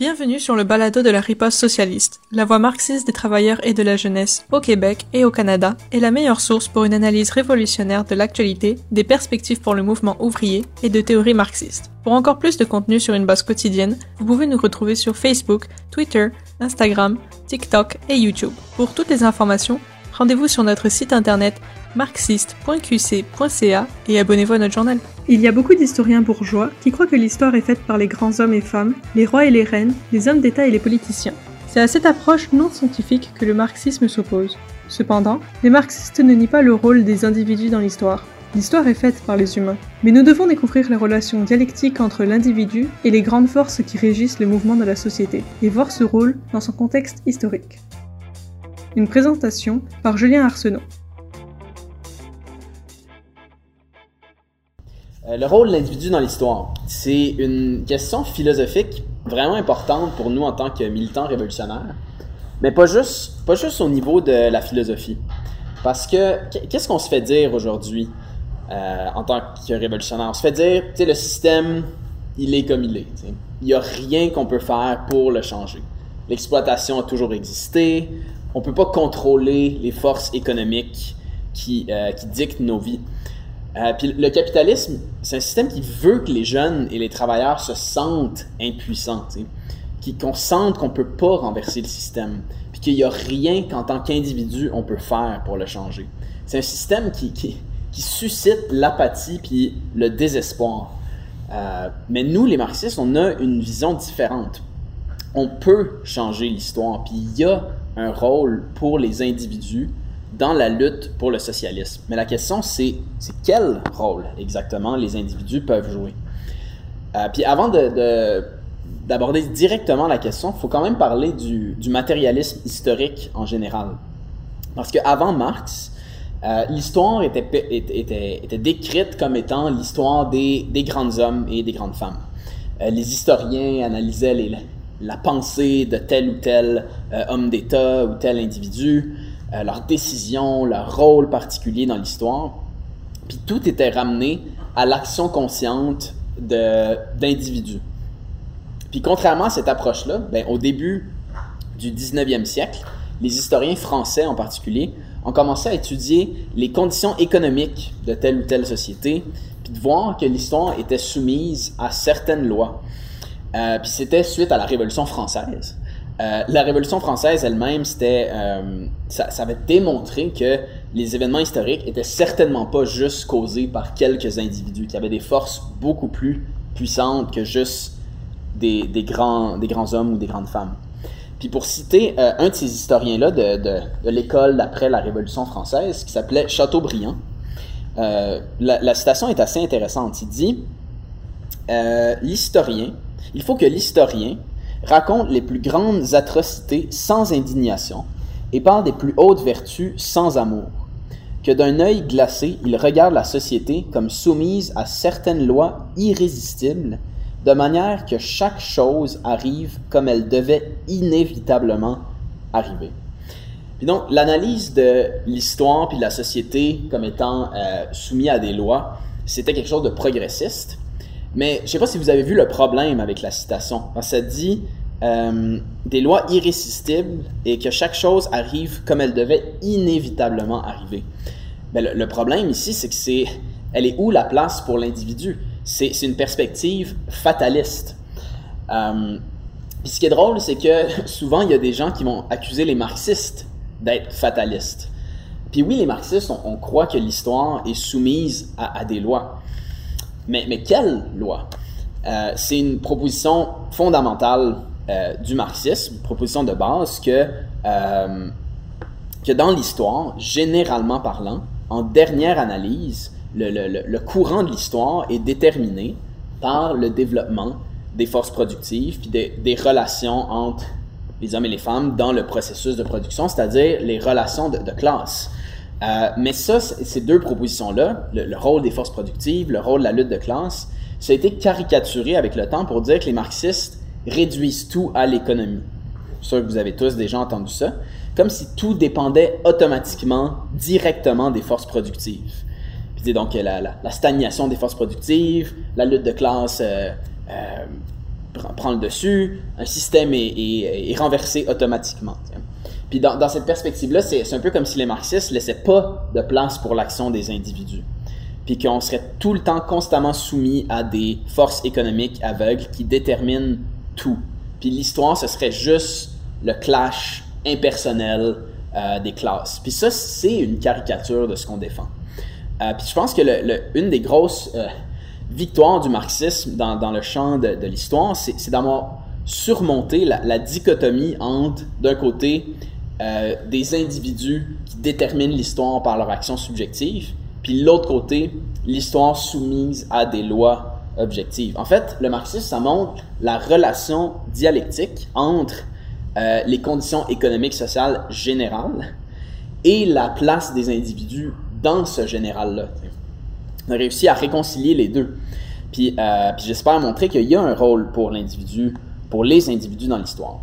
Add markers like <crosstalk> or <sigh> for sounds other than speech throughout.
Bienvenue sur le balado de la riposte socialiste, la voix marxiste des travailleurs et de la jeunesse au Québec et au Canada est la meilleure source pour une analyse révolutionnaire de l'actualité, des perspectives pour le mouvement ouvrier et de théories marxistes. Pour encore plus de contenu sur une base quotidienne, vous pouvez nous retrouver sur Facebook, Twitter, Instagram, TikTok et YouTube. Pour toutes les informations, rendez-vous sur notre site internet marxiste.qc.ca et abonnez-vous à notre journal. Il y a beaucoup d'historiens bourgeois qui croient que l'histoire est faite par les grands hommes et femmes, les rois et les reines, les hommes d'État et les politiciens. C'est à cette approche non scientifique que le marxisme s'oppose. Cependant, les marxistes ne nient pas le rôle des individus dans l'histoire. L'histoire est faite par les humains. Mais nous devons découvrir les relations dialectiques entre l'individu et les grandes forces qui régissent le mouvement de la société, et voir ce rôle dans son contexte historique. Une présentation par Julien Arsenault. Euh, le rôle de l'individu dans l'histoire, c'est une question philosophique vraiment importante pour nous en tant que militants révolutionnaires, mais pas juste, pas juste au niveau de la philosophie. Parce que qu'est-ce qu'on se fait dire aujourd'hui euh, en tant que révolutionnaire? On se fait dire, tu sais, le système, il est comme il est. Il n'y a rien qu'on peut faire pour le changer. L'exploitation a toujours existé. On peut pas contrôler les forces économiques qui, euh, qui dictent nos vies. Euh, puis le capitalisme, c'est un système qui veut que les jeunes et les travailleurs se sentent impuissants, qu'on sente qu'on peut pas renverser le système, puis qu'il n'y a rien qu'en tant qu'individu on peut faire pour le changer. C'est un système qui, qui, suscite l'apathie puis le désespoir. Euh, mais nous, les marxistes, on a une vision différente. On peut changer l'histoire, puis il y a un rôle pour les individus dans la lutte pour le socialisme. Mais la question, c'est quel rôle exactement les individus peuvent jouer? Euh, puis avant d'aborder directement la question, il faut quand même parler du, matérialisme historique en général. Parce qu'avant Marx, euh, l'histoire était, était, était, décrite comme étant l'histoire des, des, grands hommes et des grandes femmes. Euh, les historiens analysaient les, la pensée de tel ou tel homme d'État ou tel individu. Euh, leurs décisions, leur rôle particulier dans l'histoire. Puis tout était ramené à l'action consciente d'individus. Puis contrairement à cette approche-là, ben, au début du 19e siècle, les historiens français en particulier ont commencé à étudier les conditions économiques de telle ou telle société, puis de voir que l'histoire était soumise à certaines lois. Euh, puis c'était suite à la Révolution française. Euh, la Révolution française elle-même, c'était, euh, ça, ça, avait démontré que les événements historiques étaient certainement pas juste causés par quelques individus, qu'il y avait des forces beaucoup plus puissantes que juste des, des, grands, des grands hommes ou des grandes femmes. Puis pour citer un de ces historiens-là de, de, de l'école d'après la Révolution française, qui s'appelait Chateaubriand, la, la, citation est assez intéressante. Il dit L'historien, il faut que l'historien raconte les plus grandes atrocités sans indignation et parle des plus hautes vertus sans amour. Que d'un œil glacé, il regarde la société comme soumise à certaines lois irrésistibles, de manière que chaque chose arrive comme elle devait inévitablement arriver. Puis donc, l'analyse de l'histoire puis de la société comme étant euh, soumis à des lois, c'était quelque chose de progressiste. Mais je ne sais pas si vous avez vu le problème avec la citation. Ça dit euh, des lois irrésistibles et que chaque chose arrive comme elle devait inévitablement arriver. Mais le, problème ici, c'est que c'est, elle est où la place pour l'individu? C'est une perspective fataliste. Euh, ce qui est drôle, c'est que <laughs> souvent il y a des gens qui vont accuser les marxistes d'être fatalistes. Puis oui, les marxistes, on, croit que l'histoire est soumise à des lois. Mais, mais quelle loi? Euh, c'est une proposition fondamentale euh, du marxisme, une proposition de base que, euh, que dans l'histoire, généralement parlant, en dernière analyse, le, le, le courant de l'histoire est déterminé par le développement des forces productives puis des, des, relations entre les hommes et les femmes dans le processus de production, c'est-à-dire les relations de, de classe. Euh, mais ça, ces deux propositions-là, le, rôle des forces productives, le rôle de la lutte de classe, ça a été caricaturé avec le temps pour dire que les marxistes réduisent tout à l'économie. Je suis sûr que vous avez tous déjà entendu ça. Comme si tout dépendait automatiquement, directement des forces productives. Puis donc la, la, stagnation des forces productives, la lutte de classe euh, euh, prend, le dessus, un système est, renversé automatiquement. Puis dans, cette perspective-là, c'est un peu comme si les marxistes laissaient pas de place pour l'action des individus. Puis qu'on serait tout le temps constamment soumis à des forces économiques aveugles qui déterminent tout. Puis l'histoire, ce serait juste le clash impersonnel euh, des classes. Puis ça, c'est une caricature de ce qu'on défend. Euh, puis je pense que le, une des grosses euh, victoires du marxisme dans, le champ de, l'histoire, c'est d'avoir surmonté la, dichotomie entre, d'un côté, des individus qui déterminent l'histoire par leur action subjective, puis l'autre côté, l'histoire soumise à des lois objectives. En fait, le marxisme, ça montre la relation dialectique entre euh, les conditions économiques, sociales générales et la place des individus dans ce général-là. On a réussi à réconcilier les deux. Puis, euh, puis j'espère montrer qu'il y a un rôle pour l'individu, pour les individus dans l'histoire.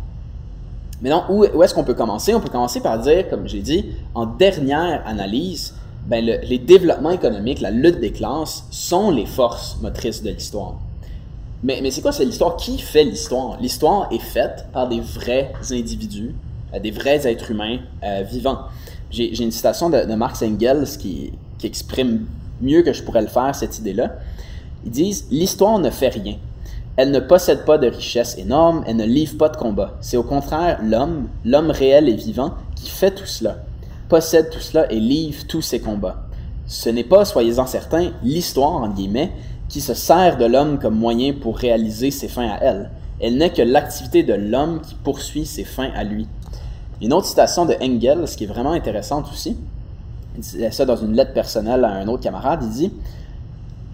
Maintenant, où, où est-ce qu'on peut commencer? On peut commencer par dire, comme j'ai dit, en dernière analyse, ben les développements économiques, la lutte des classes sont les forces motrices de l'histoire. Mais, mais c'est quoi, c'est l'histoire? Qui fait l'histoire? L'histoire est faite par des vrais individus, euh, des vrais êtres humains euh, vivants. J'ai une citation de, Marx Engels qui, qui exprime mieux que je pourrais le faire cette idée-là. Ils disent L'histoire ne fait rien. Elle ne possède pas de richesse énorme, elle ne livre pas de combat. C'est au contraire l'homme, l'homme réel et vivant, qui fait tout cela, possède tout cela et livre tous ses combats. Ce n'est pas, soyez-en certains, l'histoire, en guillemets, qui se sert de l'homme comme moyen pour réaliser ses fins à elle. Elle n'est que l'activité de l'homme qui poursuit ses fins à lui. Une autre citation de Engels qui est vraiment intéressante aussi, il dit ça dans une lettre personnelle à un autre camarade, il dit,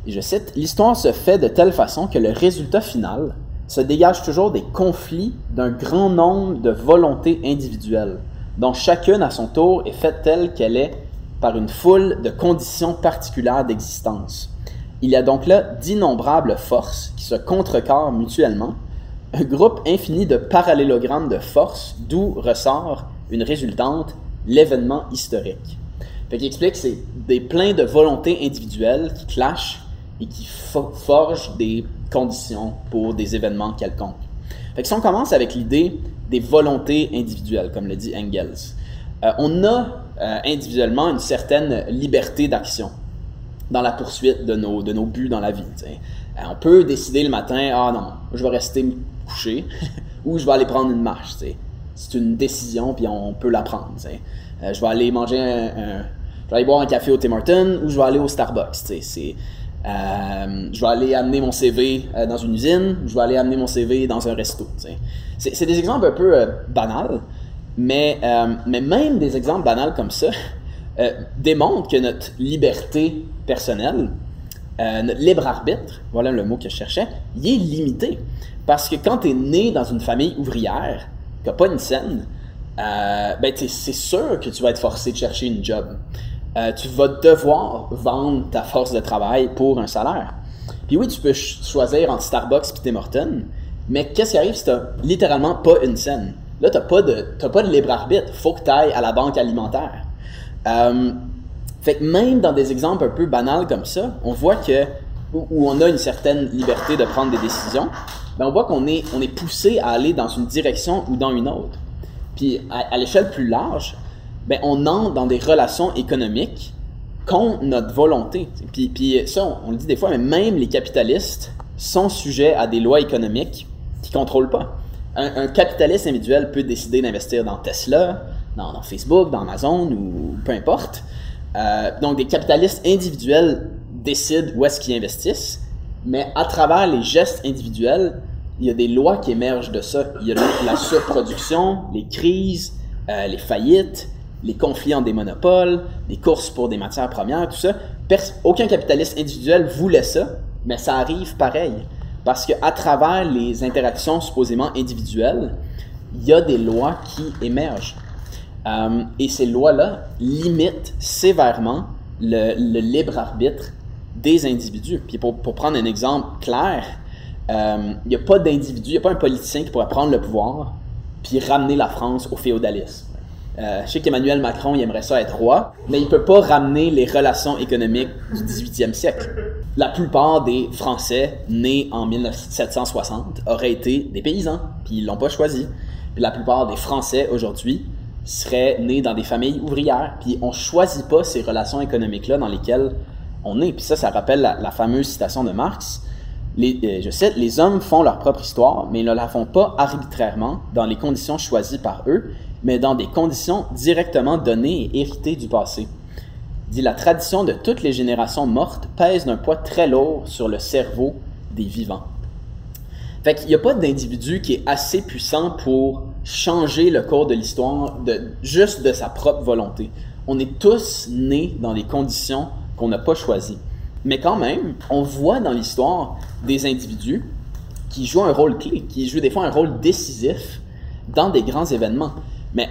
et je cite, L'histoire se fait de telle façon que le résultat final se dégage toujours des conflits d'un grand nombre de volontés individuelles, dont chacune à son tour est faite telle qu'elle est par une foule de conditions particulières d'existence. Il y a donc là d'innombrables forces qui se contrecarrent mutuellement, un groupe infini de parallélogrammes de forces d'où ressort une résultante, l'événement historique. Fait qu'il explique que c'est des pleins de volontés individuelles qui clashent et qui forgent des conditions pour des événements quelconques. Fait si on commence avec l'idée des volontés individuelles, comme le dit Engels, euh, on a euh, individuellement une certaine liberté d'action dans la poursuite de nos, de nos buts dans la vie. Euh, on peut décider le matin, ah non, je vais rester me coucher <laughs> ou je vais aller prendre une marche. C'est une décision, puis on peut la prendre. Je vais aller manger Je vais aller boire un café au Tim Hortons ou je vais aller au Starbucks. C'est, euh, je vais aller amener mon CV dans une usine, je vais aller amener mon CV dans un resto. C'est, des exemples un peu banals, mais, mais même des exemples banals comme ça, <laughs> euh, démontre que notre liberté personnelle, euh, notre libre arbitre, voilà le mot que je cherchais, il est limité. Parce que quand tu es né dans une famille ouvrière, qui n'a pas une scène, euh, ben c'est sûr que tu vas être forcé de chercher une job. Tu vas devoir vendre ta force de travail pour un salaire. Puis oui, tu peux choisir entre Starbucks et Tim Hortons, mais qu'est-ce qui arrive si tu littéralement pas une scène? Là, tu n'as pas, de, de libre arbitre. faut que tu ailles à la banque alimentaire. Euh, fait que même dans des exemples un peu banals comme ça, on voit que où, on a une certaine liberté de prendre des décisions, ben on voit qu'on est, on est poussé à aller dans une direction ou dans une autre. Puis à, l'échelle plus large, ben on entre dans des relations économiques contre notre volonté. Puis, ça, on, le dit des fois, mais même les capitalistes sont sujets à des lois économiques qui ne contrôlent pas. Un, capitaliste individuel peut décider d'investir dans Tesla, dans, Facebook, dans Amazon ou peu importe. Euh, donc, des capitalistes individuels décident où est-ce qu'ils investissent, mais à travers les gestes individuels, il y a des lois qui émergent de ça. Il y a la surproduction, les crises, euh, les faillites, les conflits entre des monopoles, les courses pour des matières premières, tout ça. aucun capitaliste individuel voulait ça, mais ça arrive pareil. Parce qu'à travers les interactions supposément individuelles, il y a des lois qui émergent. Euh, et ces lois-là limitent sévèrement le, libre arbitre des individus. Puis pour, pour prendre un exemple clair, euh, il n'y a pas d'individu, il n'y a pas un politicien qui pourrait prendre le pouvoir puis ramener la France au féodalisme. Euh, je sais qu'Emmanuel Macron, il aimerait ça être roi, mais il peut pas ramener les relations économiques du 18e siècle. La plupart des Français nés en 1760 auraient été des paysans, puis ils l'ont pas choisi. La plupart des Français aujourd'hui seraient nés dans des familles ouvrières, puis on choisit pas ces relations économiques-là dans lesquelles on est. Puis ça, ça rappelle la, fameuse citation de Marx. Euh, je cite, les hommes font leur propre histoire, mais ils ne la font pas arbitrairement dans les conditions choisies par eux, mais dans des conditions directement données et héritées du passé. Dit la tradition de toutes les générations mortes pèse d'un poids très lourd sur le cerveau des vivants. Fait qu'il n'y a pas d'individu qui est assez puissant pour changer le cours de l'histoire de, juste de sa propre volonté. On est tous nés dans des conditions qu'on n'a pas choisies. Mais quand même, on voit dans l'histoire des individus qui jouent un rôle clé, qui jouent des fois un rôle décisif dans des grands événements. Mais,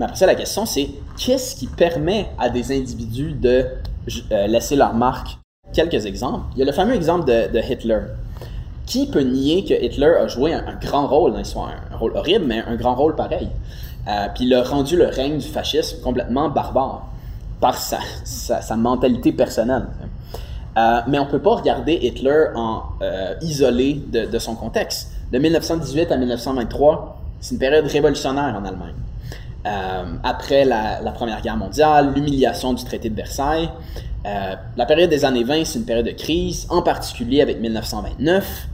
après ça, la question, c'est qu'est-ce qui permet à des individus de euh, laisser leur marque? Quelques exemples. Il y a le fameux exemple de, Hitler. Qui peut nier que Hitler a joué un, grand rôle dans l'histoire? Un rôle horrible, mais un grand rôle pareil. Euh, puis il a rendu le règne du fascisme complètement barbare par sa, mentalité personnelle. Euh, mais on ne peut pas regarder Hitler en isolé de, son contexte. De 1918 à 1923, c'est une période révolutionnaire en Allemagne. Euh, après la, Première Guerre mondiale, l'humiliation du traité de Versailles. Euh, la période des années 20, c'est une période de crise, en particulier avec 1929.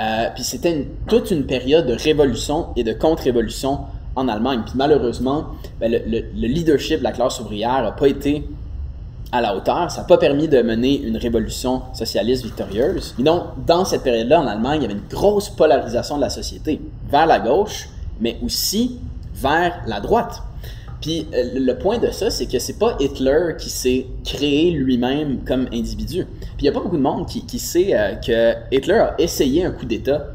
Euh, puis c'était toute une période de révolution et de contre-révolution en Allemagne. Puis malheureusement, ben, le, leadership de la classe ouvrière n'a pas été à la hauteur. Ça n'a pas permis de mener une révolution socialiste victorieuse. donc, dans cette période-là, en Allemagne, il y avait une grosse polarisation de la société vers la gauche, mais aussi vers la droite. Puis euh, le point de ça, c'est que c'est pas Hitler qui s'est créé lui-même comme individu. Puis il y a pas beaucoup de monde qui, sait euh, que Hitler a essayé un coup d'État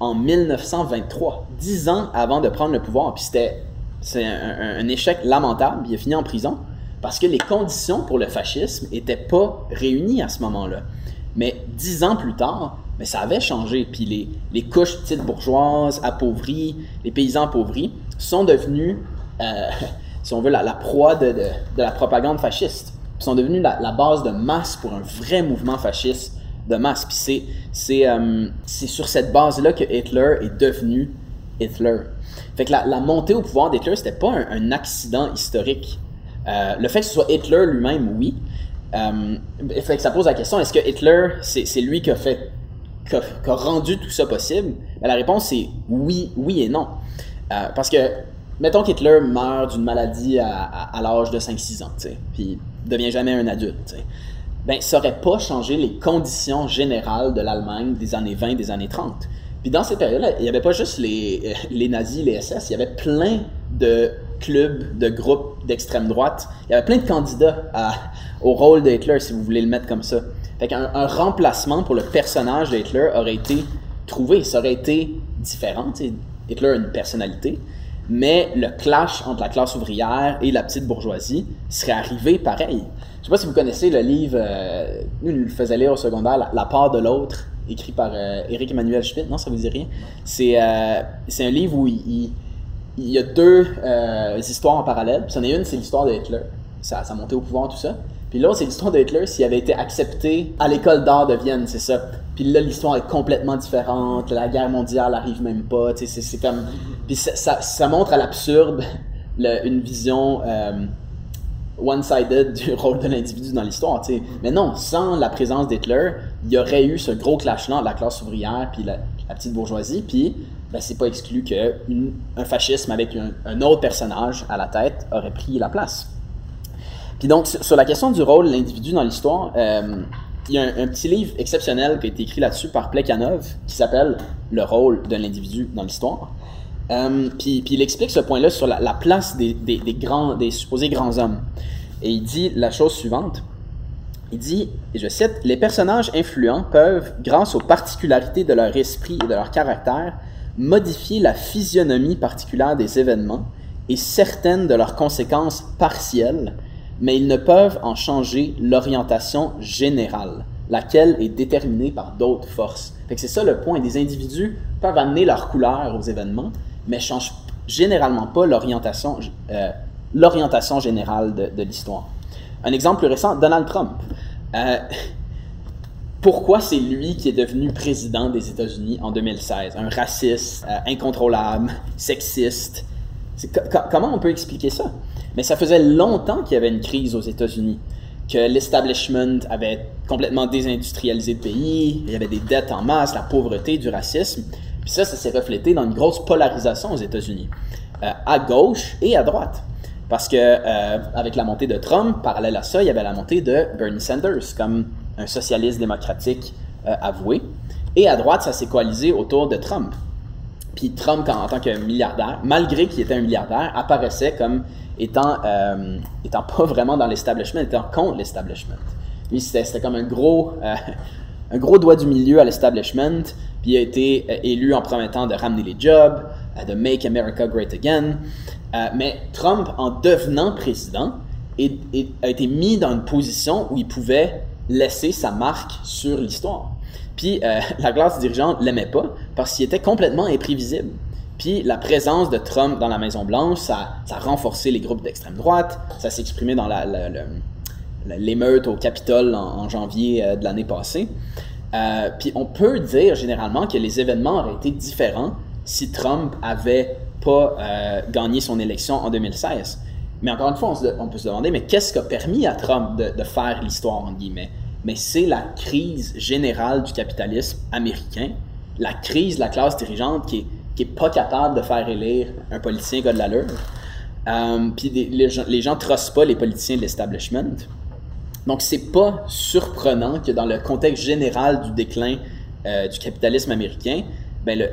en 1923, dix ans avant de prendre le pouvoir. Puis c'était c'est un, échec lamentable. Il a fini en prison parce que les conditions pour le fascisme n'étaient pas réunies à ce moment-là. Mais dix ans plus tard, mais ça avait changé. Puis les, les couches petites bourgeoises appauvries, les paysans appauvris, sont devenus, euh, <laughs> si on veut, la, proie de, de, la propagande fasciste. Ils sont devenus la, base de masse pour un vrai mouvement fasciste de masse. Puis c'est, c'est, euh, c'est sur cette base-là que Hitler est devenu Hitler. Fait que la, montée au pouvoir d'Hitler, c'était pas un, accident historique. Euh, le fait que ce soit Hitler lui-même, oui. fait que ça pose la question, est-ce que Hitler, c'est, c'est lui qui a fait qui a, rendu tout ça possible? Ben, la réponse c'est oui, oui et non. Euh, parce que, mettons qu'Hitler meurt d'une maladie à, l'âge de 5-6 ans, puis devient jamais un adulte, ben, ça n'aurait pas changé les conditions générales de l'Allemagne des années 20, des années 30. Puis dans cette période-là, il n'y avait pas juste les, euh, les nazis, les SS, il y avait plein de clubs, de groupes d'extrême droite. Il y avait plein de candidats au rôle d'Hitler, si vous voulez le mettre comme ça. Fait qu'un un remplacement pour le personnage d'Hitler aurait été trouvé. Ça aurait été différent. Hitler a une personnalité, mais le clash entre la classe ouvrière et la petite bourgeoisie serait arrivé pareil. Je sais pas si vous connaissez le livre, euh, nous le faisait lire au secondaire, La, part de l'autre, écrit par euh, Éric Emmanuel Schmitt. Non, ça vous dit rien? C'est euh, un livre où il, y a deux histoires en parallèle. Puis, en a une, c'est l'histoire de Hitler, ça, montait au pouvoir, tout ça. Puis l'autre, c'est l'histoire de Hitler s'il avait été accepté à l'école d'art de Vienne, c'est ça. Puis là, l'histoire est complètement différente. La guerre mondiale arrive même pas. C'est comme. Puis ça, ça, montre à l'absurde <laughs> une vision euh, one-sided du <laughs> rôle de l'individu dans l'histoire. Mais non, sans la présence d'Hitler, il y aurait eu ce gros clash-là entre la classe ouvrière puis la, petite bourgeoisie. Puis ben, c'est pas exclu qu'un fascisme avec un autre personnage à la tête aurait pris la place. Puis donc, sur la question du rôle de l'individu dans l'histoire, euh, il y a un, petit livre exceptionnel qui a été écrit là-dessus par Plekhanov qui s'appelle Le rôle de l'individu dans l'histoire. Euh, puis, il explique ce point-là sur la, place des, des, grands, des supposés grands hommes. Et il dit la chose suivante. Il dit, et je cite, Les personnages influents peuvent, grâce aux particularités de leur esprit et de leur caractère, modifier la physionomie particulière des événements et certaines de leurs conséquences partielles mais ils ne peuvent en changer l'orientation générale, laquelle est déterminée par d'autres forces. c'est ça le point. Des individus peuvent amener leur couleur aux événements, mais changent généralement pas l'orientation euh, générale de, l'histoire. Un exemple plus récent, Donald Trump. Euh, pourquoi c'est lui qui est devenu président des États-Unis en 2016? Un raciste, euh, incontrôlable, sexiste. comment on peut expliquer ça? Mais ça faisait longtemps qu'il y avait une crise aux États-Unis, que l'establishment avait complètement désindustrialisé le pays, il y avait des dettes en masse, la pauvreté, du racisme. Puis ça, ça s'est reflété dans une grosse polarisation aux États-Unis, euh, à gauche et à droite. Parce que euh, avec la montée de Trump, parallèle à ça, il y avait la montée de Bernie Sanders comme un socialiste démocratique euh, avoué. Et à droite, ça s'est coalisé autour de Trump. Puis Trump, en, tant que milliardaire, malgré qu'il était un milliardaire, apparaissait comme étant, euh, pas vraiment dans l'establishment, étant contre l'establishment. Lui, c'était comme un gros, un gros doigt du milieu à l'establishment, puis il a été élu en promettant de ramener les jobs, de Make America Great Again. Euh, mais Trump, en devenant président, a été mis dans une position où il pouvait laisser sa marque sur l'histoire. Puis euh, <laughs> la classe dirigeante l'aimait pas parce qu'il était complètement imprévisible. Puis la présence de Trump dans la Maison Blanche, ça, ça a renforcé les groupes d'extrême droite, ça s'est exprimé dans l'émeute au Capitole en, janvier euh, de l'année passée. puis on peut dire généralement que les événements auraient été différents si Trump avait pas euh, gagné son élection en 2016. Mais encore une fois, on, peut se demander, mais qu'est-ce qui a permis à Trump de, faire l'histoire, en guillemets? Mais c'est la crise générale du capitalisme américain, la crise de la classe dirigeante qui est, pas capable de faire élire un politicien gars de l'allure. Euh, puis les, les gens trustent pas les politiciens de l'establishment. Donc c'est pas surprenant que dans le contexte général du déclin euh, du capitalisme américain, ben,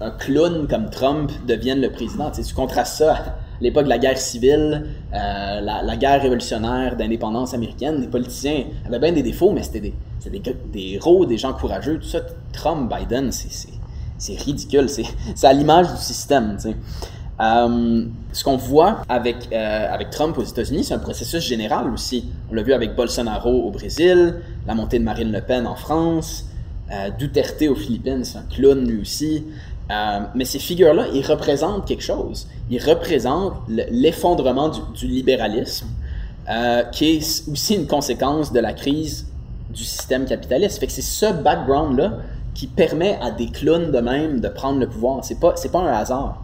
un, clown comme Trump devienne le président. Tu, contrastes ça l'époque de la guerre civile, euh, la, guerre révolutionnaire d'indépendance américaine. Les politiciens avaient bien des défauts, mais c'était des, héros, des gens courageux. Tout ça, Trump, Biden, c'est ridicule. C'est à l'image du système. Euh, ce qu'on voit avec, euh, avec Trump aux États-Unis, c'est un processus général aussi. On l'a vu avec Bolsonaro au Brésil, la montée de Marine Le Pen en France, Duterte aux Philippines, c'est un clown lui aussi. Euh, mais ces figures-là, ils représentent quelque chose. Ils représentent l'effondrement du, libéralisme, euh, qui est aussi une conséquence de la crise du système capitaliste. C'est ce background-là qui permet à des clowns de même de prendre le pouvoir. C'est pas, c'est pas un hasard.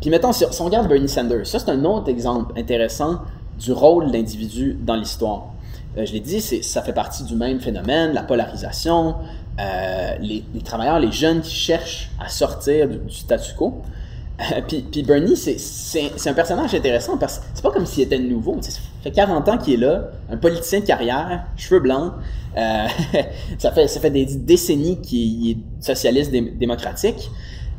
puis mettons, si, on regarde Bernie Sanders, ça c'est un autre exemple intéressant du rôle de l'individu dans l'histoire. Euh, je l'ai dit, ça fait partie du même phénomène, la polarisation, euh, les, travailleurs, les jeunes qui cherchent à sortir du, statu quo. Euh, puis, Bernie, c'est un personnage intéressant parce que c'est pas comme s'il était nouveau. ça fait 40 ans qu'il est là, un politicien de carrière, cheveux blancs. <laughs> ça, fait, ça fait des décennies qu'il est socialiste démocratique.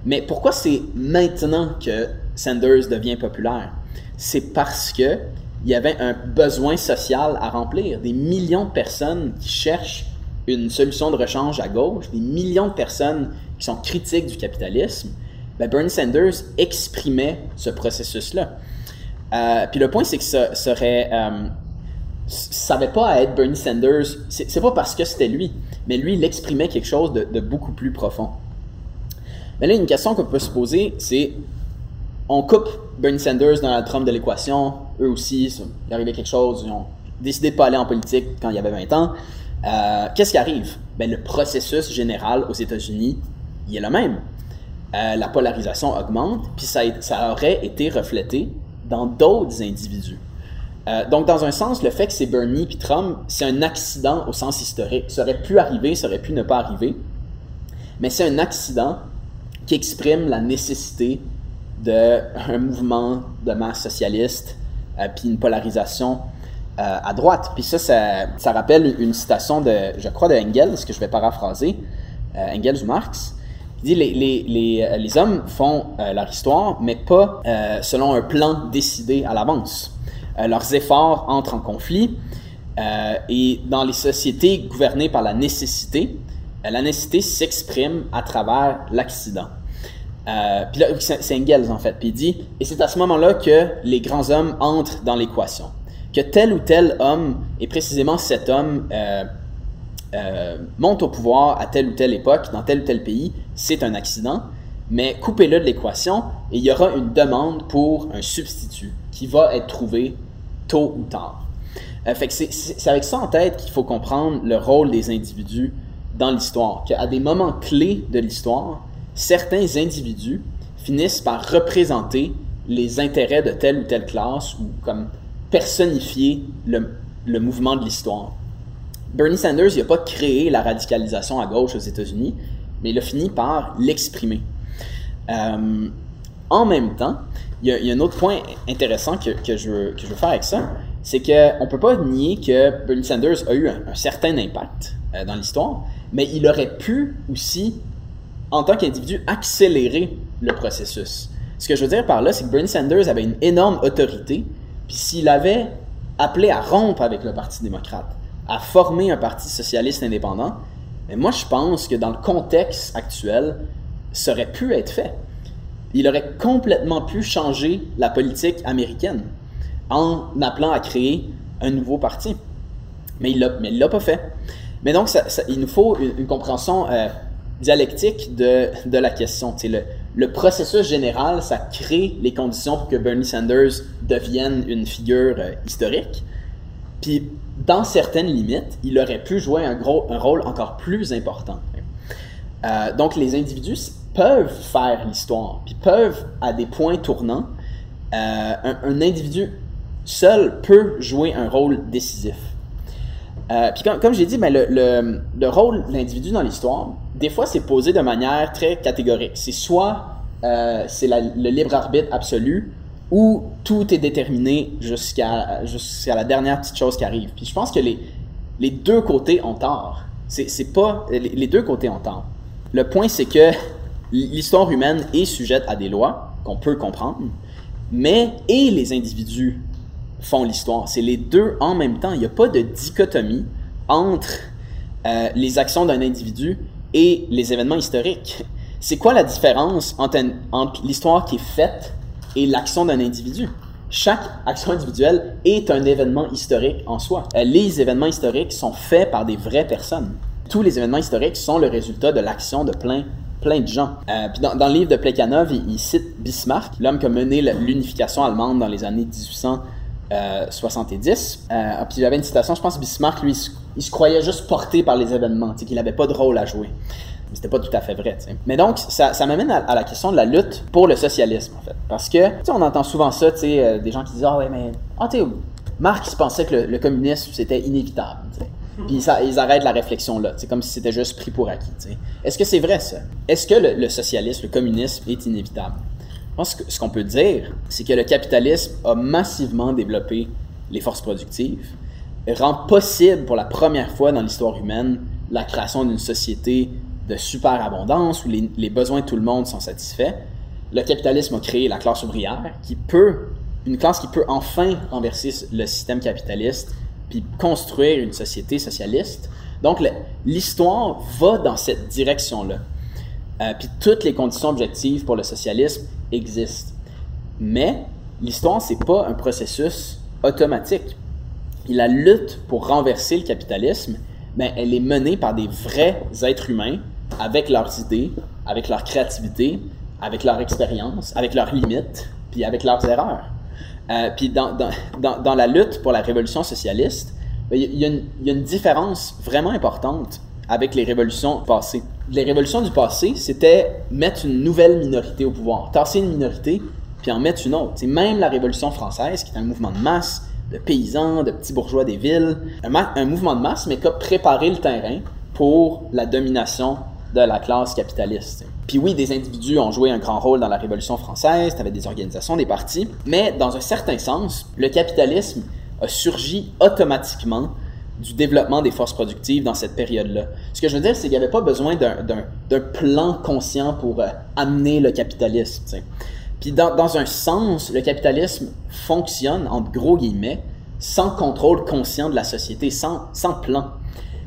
Mais pourquoi c'est maintenant que Sanders devient populaire? C'est parce que il y avait un besoin social à remplir. Des millions de personnes qui cherchent une solution de rechange à gauche, des millions de personnes qui sont critiques du capitalisme. Ben Bernie Sanders exprimait ce processus-là. Euh, puis le point, c'est que ça serait. Euh, pas à être Bernie Sanders. C'est pas parce que c'était lui, mais lui, il exprimait quelque chose de, beaucoup plus profond. Mais là, une question qu'on peut se poser, c'est on coupe Bernie Sanders, Donald Trump de l'équation. Eux aussi, il arrivait quelque chose. Ils ont décidé de pas aller en politique quand il y avait 20 ans. Euh, qu'est-ce qui arrive? Ben, le processus général aux États-Unis, il est le même. Euh, la polarisation augmente, puis ça, aurait été reflété dans d'autres individus. Euh, donc, dans un sens, le fait que c'est Bernie puis Trump, c'est un accident au sens historique. Ça aurait pu arriver, ça aurait pu ne pas arriver, mais c'est un accident qui exprime la nécessité d'un mouvement de masse socialiste, euh, puis une polarisation euh, à droite. Puis ça, ça, rappelle une citation de, je crois, de Engels, que je vais paraphraser, euh, Engels ou Marx, qui dit les, les, les, les hommes font leur histoire, mais pas selon un plan décidé à l'avance. leurs efforts entrent en conflit, et dans les sociétés gouvernées par la nécessité, la nécessité s'exprime à travers l'accident. Euh, puis là, c'est Engels en fait. Puis il dit, et c'est à ce moment-là que les grands hommes entrent dans l'équation. Que tel ou tel homme, et précisément cet homme, euh, euh, monte au pouvoir à telle ou telle époque, dans tel ou tel pays, c'est un accident. mais coupez-le de l'équation et il y aura une demande pour un substitut qui va être trouvé tôt ou tard. Euh, fait que c'est avec ça en tête qu'il faut comprendre le rôle des individus dans l'histoire. Qu'à des moments clés de l'histoire, certains individus finissent par représenter les intérêts de telle ou telle classe ou comme personnifier le, mouvement de l'histoire. Bernie Sanders n'a pas créé la radicalisation à gauche aux États-Unis, mais il a fini par l'exprimer. Euh, en même temps, il y, a, un autre point intéressant que, que, je, veux, que je veux faire avec ça, c'est qu'on ne peut pas nier que Bernie Sanders a eu un, certain impact euh, dans l'histoire, mais il aurait pu aussi, en tant qu'individu, accélérer le processus. Ce que je veux dire par là, c'est que Bernie Sanders avait une énorme autorité, puis s'il avait appelé à rompre avec le Parti démocrate, à former un parti socialiste indépendant, mais moi je pense que dans le contexte actuel, ça aurait pu être fait. Il aurait complètement pu changer la politique américaine en appelant à créer un nouveau parti. Mais il ne l'a pas fait. Mais donc, il nous faut une, compréhension euh, dialectique de, la question. Le processus général, ça crée les conditions pour que Bernie Sanders devienne une figure euh, historique. Puis, dans certaines limites, il aurait pu jouer un, gros, un rôle encore plus important. Euh, donc, les individus peuvent faire l'histoire, puis peuvent, à des points tournants, euh, un, individu seul peut jouer un rôle décisif. Euh, puis comme, j'ai dit, ben, le, le, le, rôle de l'individu dans l'histoire, des fois, c'est posé de manière très catégorique. C'est soit c'est le libre arbitre absolu, où tout est déterminé jusqu'à jusqu'à la dernière petite chose qui arrive. Puis je pense que les, les deux côtés ont tort. C'est pas les, deux côtés ont tort. Le point c'est que l'histoire humaine est sujette à des lois qu'on peut comprendre, mais et les individus font l'histoire. C'est les deux en même temps. Il n'y a pas de dichotomie entre euh, les actions d'un individu et les événements historiques. C'est quoi la différence entre, l'histoire qui est faite et l'action d'un individu? Chaque action individuelle est un événement historique en soi. Euh, les événements historiques sont faits par des vraies personnes. Tous les événements historiques sont le résultat de l'action de plein plein de gens. Euh, puis dans, le livre de Plekhanov, il, cite Bismarck, l'homme qui a mené l'unification allemande dans les années 1870. Euh, euh, puis il avait une citation, je pense que Bismarck, lui, il se, croyait juste porté par les événements, qu'il n'avait pas de rôle à jouer c'était pas tout à fait vrai. Mais donc, ça, ça m'amène à, la question de la lutte pour le socialisme, en fait. Parce que, tu sais, on entend souvent ça, tu sais, euh, des gens qui disent Ah ouais, mais. Ah, tu sais, Marx pensait que le, communisme, c'était inévitable. Puis ça, ils arrêtent la réflexion là. C'est comme si c'était juste pris pour acquis. Est-ce que c'est vrai ça? Est-ce que le, socialisme, le communisme est inévitable? Je pense que ce qu'on peut dire, c'est que le capitalisme a massivement développé les forces productives, rend possible pour la première fois dans l'histoire humaine la création d'une société de superabondance où les, besoins de tout le monde sont satisfaits, le capitalisme a créé la classe ouvrière qui peut, une classe qui peut enfin renverser le système capitaliste puis construire une société socialiste. Donc l'histoire va dans cette direction-là. Euh, puis toutes les conditions objectives pour le socialisme existent. Mais l'histoire, c'est pas un processus automatique. La lutte pour renverser le capitalisme, ben, elle est menée par des vrais êtres humains avec leurs idées, avec leur créativité, avec leur expérience, avec leurs limites, puis avec leurs erreurs. Euh, puis dans, dans, dans, dans, la lutte pour la révolution socialiste, ben, il y, a une différence vraiment importante avec les révolutions passées. Les révolutions du passé, c'était mettre une nouvelle minorité au pouvoir, tasser une minorité, puis en mettre une autre. C'est même la Révolution française, qui est un mouvement de masse, de paysans, de petits bourgeois des villes, un, mouvement de masse, mais qui a préparé le terrain pour la domination de la classe capitaliste. Puis oui, des individus ont joué un grand rôle dans la Révolution française, avais des organisations, des partis, mais dans un certain sens, le capitalisme a surgi automatiquement du développement des forces productives dans cette période-là. Ce que je veux dire, c'est qu'il n'y avait pas besoin d'un plan conscient pour euh, amener le capitalisme. Puis dans, un sens, le capitalisme fonctionne, entre gros guillemets, sans contrôle conscient de la société, sans, sans plan.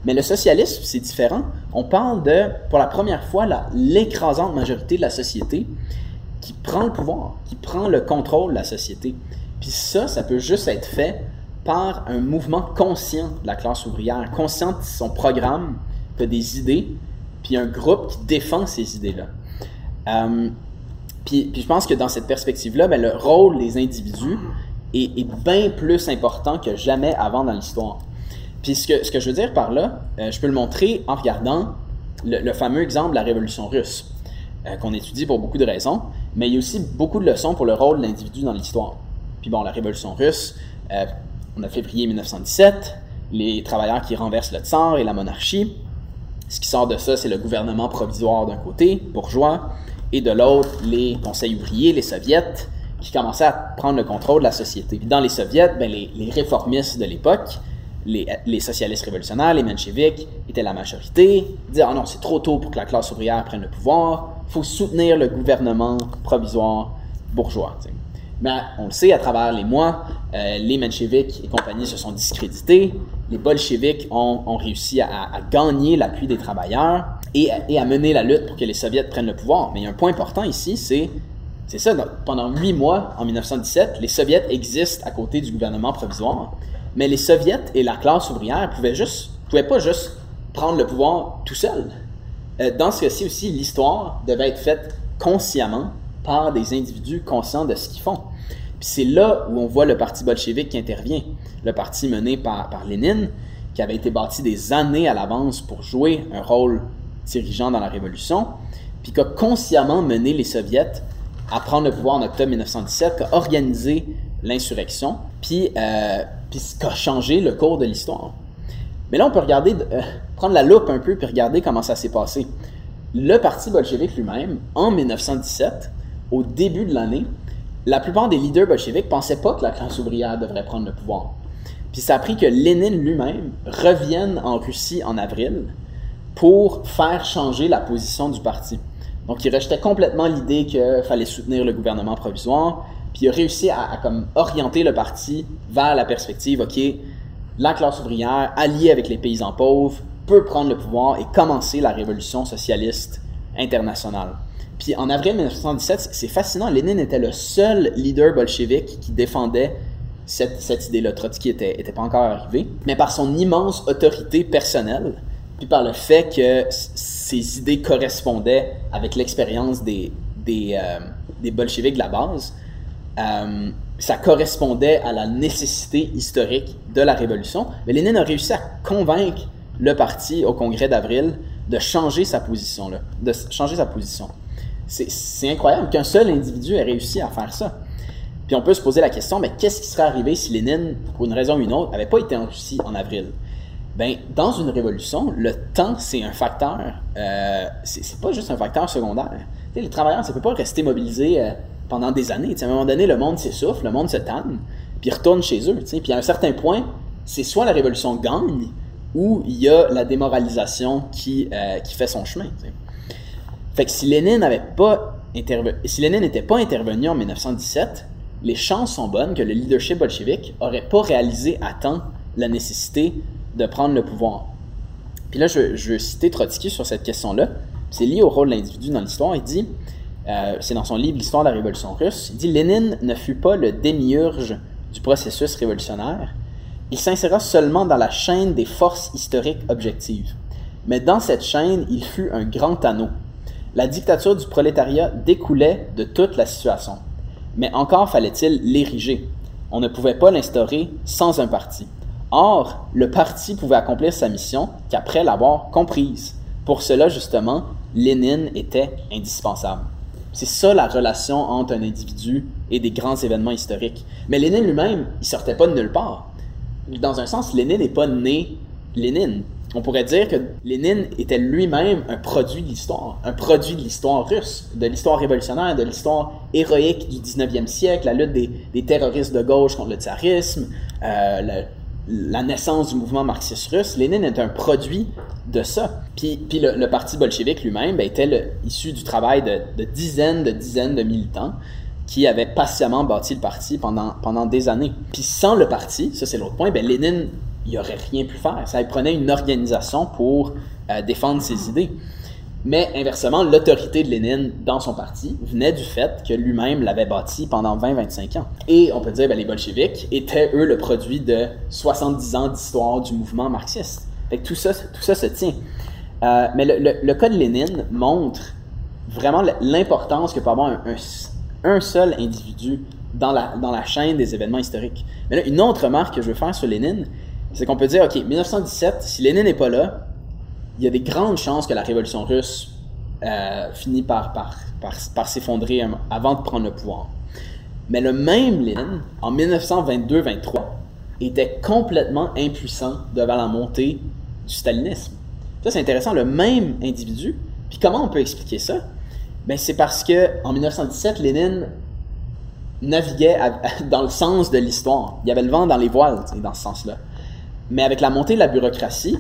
Mais le socialisme, c'est différent. On parle de, pour la première fois, l'écrasante majorité de la société qui prend le pouvoir, qui prend le contrôle de la société. Puis ça, ça peut juste être fait par un mouvement conscient de la classe ouvrière, conscient de son programme, de des idées, puis un groupe qui défend ces idées-là. Euh, puis, je pense que dans cette perspective-là, ben, le rôle des individus est, bien plus important que jamais avant dans l'histoire. Puis ce que, ce que je veux dire par là, euh, je peux le montrer en regardant le, fameux exemple de la Révolution russe, euh, qu'on étudie pour beaucoup de raisons, mais il y a aussi beaucoup de leçons pour le rôle de l'individu dans l'histoire. Puis bon, la Révolution russe, on a février 1917, les travailleurs qui renversent le tsar et la monarchie. Ce qui sort de ça, c'est le gouvernement provisoire d'un côté, bourgeois, et de l'autre, les conseils ouvriers, les soviets, qui commençaient à prendre le contrôle de la société. dans les soviets, ben, les, réformistes de l'époque, les, socialistes révolutionnaires, les mencheviks, étaient la majorité, disaient Ah non, c'est trop tôt pour que la classe ouvrière prenne le pouvoir, faut soutenir le gouvernement provisoire bourgeois. Mais on le sait, à travers les mois, euh, les mencheviks et compagnie se sont discrédités, les bolcheviks ont, réussi à, gagner l'appui des travailleurs et, à mener la lutte pour que les soviets prennent le pouvoir. Mais il y a un point important ici, c'est c'est ça, pendant huit mois, en 1917, les soviets existent à côté du gouvernement provisoire, mais les soviets et la classe ouvrière pouvaient pouvaient pas juste prendre le pouvoir tout seuls. Euh, dans ce cas-ci aussi, l'histoire devait être faite consciemment par des individus conscients de ce qu'ils font. C'est là où on voit le parti bolchevique qui intervient, le parti mené par, Lénine, qui avait été bâti des années à l'avance pour jouer un rôle dirigeant dans la révolution, puis qui a consciemment mené les soviets à prendre le pouvoir en octobre 1917, qui a organisé l'insurrection, puis, euh, puis qui a changé le cours de l'histoire. Mais là, on peut regarder, euh, prendre la loupe un peu, puis regarder comment ça s'est passé. Le parti bolchevique lui-même, en 1917, au début de l'année, la plupart des leaders bolcheviques pensaient pas que la classe ouvrière devrait prendre le pouvoir. Puis ça a pris que Lénine lui-même revienne en Russie en avril pour faire changer la position du parti. Donc, il rejetait complètement l'idée qu'il fallait soutenir le gouvernement provisoire, puis il a réussi à, comme, orienter le parti vers la perspective, OK, la classe ouvrière, alliée avec les paysans pauvres, peut prendre le pouvoir et commencer la révolution socialiste internationale. Puis en avril 1917, c'est fascinant, Lénine était le seul leader bolchevique qui défendait cette, cette idée-là. Trotsky était, était pas encore arrivé, mais par son immense autorité personnelle, puis par le fait que ses idées correspondaient avec l'expérience des, des, euh, des, bolcheviks de la base, euh, ça correspondait à la nécessité historique de la révolution. Mais Lénine a réussi à convaincre le parti au congrès d'avril de changer sa position, là, de changer sa position. C'est incroyable qu'un seul individu ait réussi à faire ça. Puis on peut se poser la question, mais qu'est-ce qui serait arrivé si Lénine, pour une raison ou une autre, n'avait pas été en Russie en avril? Ben, dans une révolution, le temps, c'est un facteur, euh, c'est pas juste un facteur secondaire. les travailleurs, ça peut pas rester mobilisés euh, pendant des années. à un moment donné, le monde s'essouffle, le monde se tanne, puis retourne chez eux. Puis à un certain point, c'est soit la révolution gagne, ou il y a la démoralisation qui, euh, qui fait son chemin. Fait que si Lénine n'avait pas si Lénine n'était pas intervenu en 1917, les chances sont bonnes que le leadership bolchevique n'aurait pas réalisé à temps la nécessité de prendre le pouvoir. Puis là, je, je veux citer Trotsky sur cette question-là. C'est lié au rôle de l'individu dans l'histoire. Il dit, euh, c'est dans son livre L'histoire de la révolution russe, il dit Lénine ne fut pas le démiurge du processus révolutionnaire. Il s'inséra seulement dans la chaîne des forces historiques objectives. Mais dans cette chaîne, il fut un grand anneau. La dictature du prolétariat découlait de toute la situation. Mais encore fallait-il l'ériger. On ne pouvait pas l'instaurer sans un parti. Or, le parti pouvait accomplir sa mission qu'après l'avoir comprise. Pour cela, justement, Lénine était indispensable. C'est ça la relation entre un individu et des grands événements historiques. Mais Lénine lui-même, il sortait pas de nulle part. Dans un sens, Lénine n'est pas né Lénine. On pourrait dire que Lénine était lui-même un produit de l'histoire, un produit de l'histoire russe, de l'histoire révolutionnaire, de l'histoire héroïque du 19e siècle, la lutte des, terroristes de gauche contre le tsarisme, euh, la naissance du mouvement marxiste russe, Lénine est un produit de ça. Puis, le, parti bolchevique lui-même ben, était issu du travail de, dizaines de dizaines de militants qui avaient patiemment bâti le parti pendant, pendant des années. Puis sans le parti, ça c'est l'autre point, ben Lénine, il aurait rien pu faire. Ça prenait une organisation pour euh, défendre ses idées. Mais inversement, l'autorité de Lénine dans son parti venait du fait que lui-même l'avait bâti pendant 20-25 ans. Et on peut dire que ben, les bolcheviks étaient, eux, le produit de 70 ans d'histoire du mouvement marxiste. Tout ça, tout ça se tient. Euh, mais le, le, cas de Lénine montre vraiment l'importance que peut avoir un, un, seul individu dans la, dans la chaîne des événements historiques. Mais là, une autre remarque que je veux faire sur Lénine, c'est qu'on peut dire, OK, 1917, si Lénine n'est pas là, il y a des grandes chances que la révolution russe euh, finit par, s'effondrer avant de prendre le pouvoir. Mais le même Lénine, en 1922-23, était complètement impuissant devant la montée du stalinisme. Ça, c'est intéressant. Le même individu. Puis comment on peut expliquer ça? Ben, c'est parce que en 1917, Lénine naviguait <laughs> dans le sens de l'histoire. Il y avait le vent dans les voiles, dans ce sens-là. Mais avec la montée de la bureaucratie,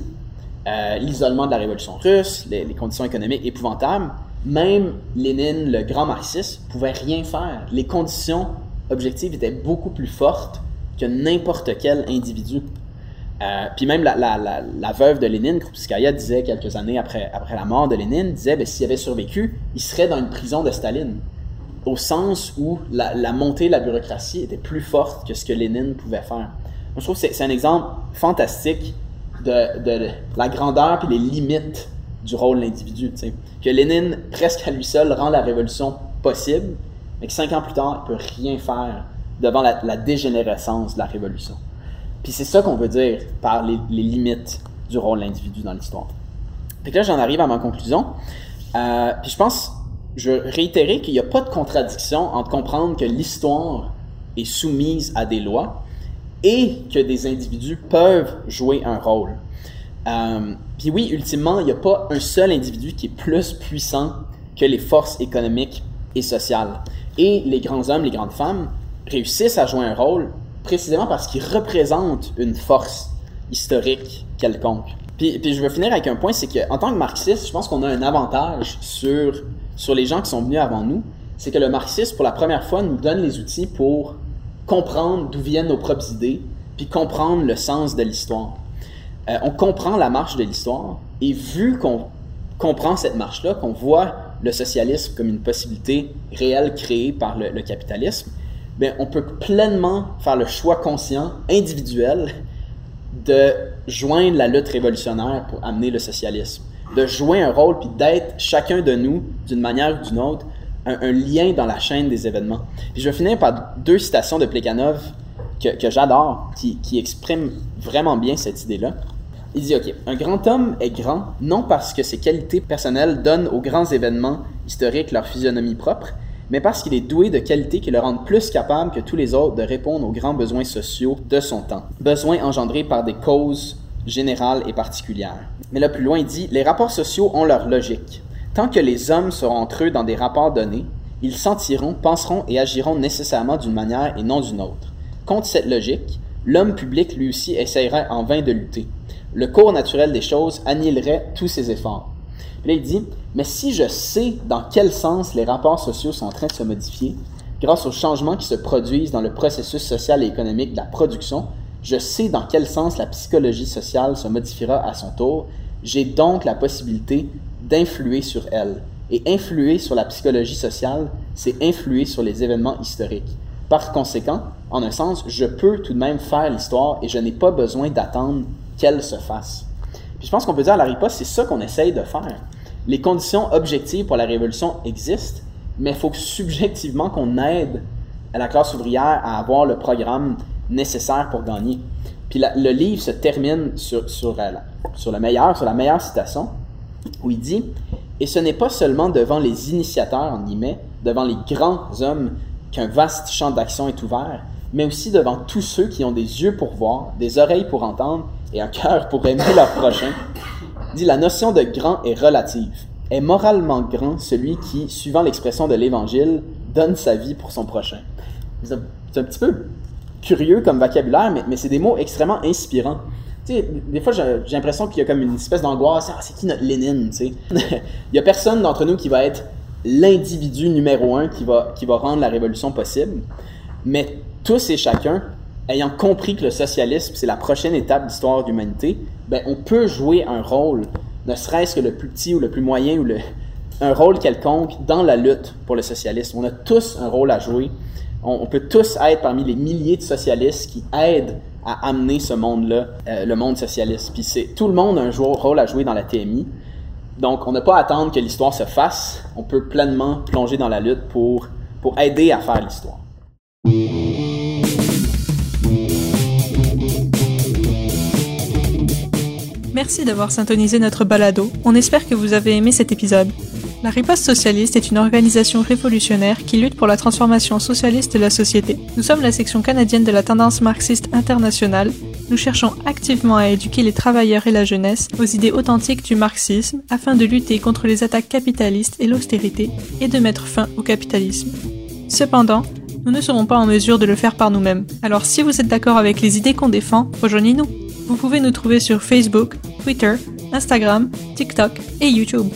euh, l'isolement de la révolution russe, les, conditions économiques épouvantables, même Lénine, le grand marxiste, pouvait rien faire. Les conditions objectives étaient beaucoup plus fortes que n'importe quel individu. Euh, puis même la, veuve de Lénine, Krupskaya, disait quelques années après, après la mort de Lénine, disait ben, s'il avait survécu, il serait dans une prison de Staline. Au sens où la, montée de la bureaucratie était plus forte que ce que Lénine pouvait faire. Je trouve que c'est un exemple fantastique de, la grandeur et les limites du rôle de l'individu. Que Lénine, presque à lui seul, rend la révolution possible, mais que cinq ans plus tard, il ne peut rien faire devant la, dégénérescence de la révolution. Puis c'est ça qu'on veut dire par les, limites du rôle de l'individu dans l'histoire. Puis là, j'en arrive à ma conclusion. Euh, puis je pense, je veux réitérer qu'il n'y a pas de contradiction entre comprendre que l'histoire est soumise à des lois et que des individus peuvent jouer un rôle. Euh, puis oui, ultimement, il n'y a pas un seul individu qui est plus puissant que les forces économiques et sociales. Et les grands hommes, les grandes femmes réussissent à jouer un rôle précisément parce qu'ils représentent une force historique quelconque. Puis, puis je veux finir avec un point, c'est qu'en tant que marxiste, je pense qu'on a un avantage sur, sur les gens qui sont venus avant nous, c'est que le marxisme, pour la première fois, nous donne les outils pour comprendre d'où viennent nos propres idées, puis comprendre le sens de l'histoire. Euh, on comprend la marche de l'histoire, et vu qu'on comprend cette marche-là, qu'on voit le socialisme comme une possibilité réelle créée par le, capitalisme, ben, on peut pleinement faire le choix conscient, individuel, de joindre la lutte révolutionnaire pour amener le socialisme, de jouer un rôle, puis d'être chacun de nous, d'une manière ou d'une autre, un, lien dans la chaîne des événements. Puis je vais finir par deux citations de Plekhanov que, j'adore, qui expriment vraiment bien cette idée-là. Il dit, OK, un grand homme est grand non parce que ses qualités personnelles donnent aux grands événements historiques leur physionomie propre, mais parce qu'il est doué de qualités qui le rendent plus capable que tous les autres de répondre aux grands besoins sociaux de son temps. Besoins engendrés par des causes générales et particulières. Mais là plus loin, il dit, les rapports sociaux ont leur logique. Tant que les hommes seront entre eux dans des rapports donnés, ils sentiront, penseront et agiront nécessairement d'une manière et non d'une autre. Contre cette logique, l'homme public lui aussi essayerait en vain de lutter. Le cours naturel des choses annihilerait tous ses efforts. Puis il dit, mais si je sais dans quel sens les rapports sociaux sont en train de se modifier, grâce aux changements qui se produisent dans le processus social et économique de la production, je sais dans quel sens la psychologie sociale se modifiera à son tour, j'ai donc la possibilité d'influer sur elle. Et influer sur la psychologie sociale, c'est influer sur les événements historiques. Par conséquent, en un sens, je peux tout de même faire l'histoire et je n'ai pas besoin d'attendre qu'elle se fasse. Puis je pense qu'on peut dire à la riposte, c'est ça qu'on essaye de faire. Les conditions objectives pour la révolution existent, mais il faut subjectivement qu'on aide la classe ouvrière à avoir le programme nécessaire pour gagner. Puis le livre se termine sur, sur, euh, sur, le meilleur, sur la meilleure citation, où il dit Et ce n'est pas seulement devant les initiateurs, en guillemets, devant les grands hommes qu'un vaste champ d'action est ouvert, mais aussi devant tous ceux qui ont des yeux pour voir, des oreilles pour entendre et un cœur pour aimer leur prochain, dit la notion de grand est relative. Est moralement grand celui qui, suivant l'expression de l'Évangile, donne sa vie pour son prochain. C'est un, petit peu curieux comme vocabulaire, mais, mais c'est des mots extrêmement inspirants. Des fois, j'ai l'impression qu'il y a comme une espèce d'angoisse. Ah, c'est qui notre Lénine, tu sais? <laughs> Il y a personne d'entre nous qui va être l'individu numéro un qui va, qui va rendre la révolution possible. Mais tous et chacun, ayant compris que le socialisme, c'est la prochaine étape de l'histoire de l'humanité, ben, on peut jouer un rôle, ne serait-ce que le plus petit ou le plus moyen ou le, un rôle quelconque dans la lutte pour le socialisme. On a tous un rôle à jouer. On, peut tous être parmi les milliers de socialistes qui aident à amener ce monde-là, euh, le monde socialiste. Puis tout le monde a un rôle à jouer dans la TMI. Donc, on n'a pas à attendre que l'histoire se fasse. On peut pleinement plonger dans la lutte pour, pour aider à faire l'histoire. Merci d'avoir syntonisé notre balado. On espère que vous avez aimé cet épisode. La Riposte socialiste est une organisation révolutionnaire qui lutte pour la transformation socialiste de la société. Nous sommes la section canadienne de la tendance marxiste internationale. Nous cherchons activement à éduquer les travailleurs et la jeunesse aux idées authentiques du marxisme afin de lutter contre les attaques capitalistes et l'austérité et de mettre fin au capitalisme. Cependant, nous ne serons pas en mesure de le faire par nous-mêmes. Alors si vous êtes d'accord avec les idées qu'on défend, rejoignez-nous. Vous pouvez nous trouver sur Facebook, Twitter, Instagram, TikTok et YouTube.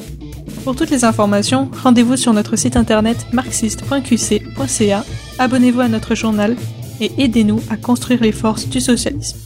Pour toutes les informations, rendez-vous sur notre site internet marxiste.qc.ca, abonnez-vous à notre journal et aidez-nous à construire les forces du socialisme.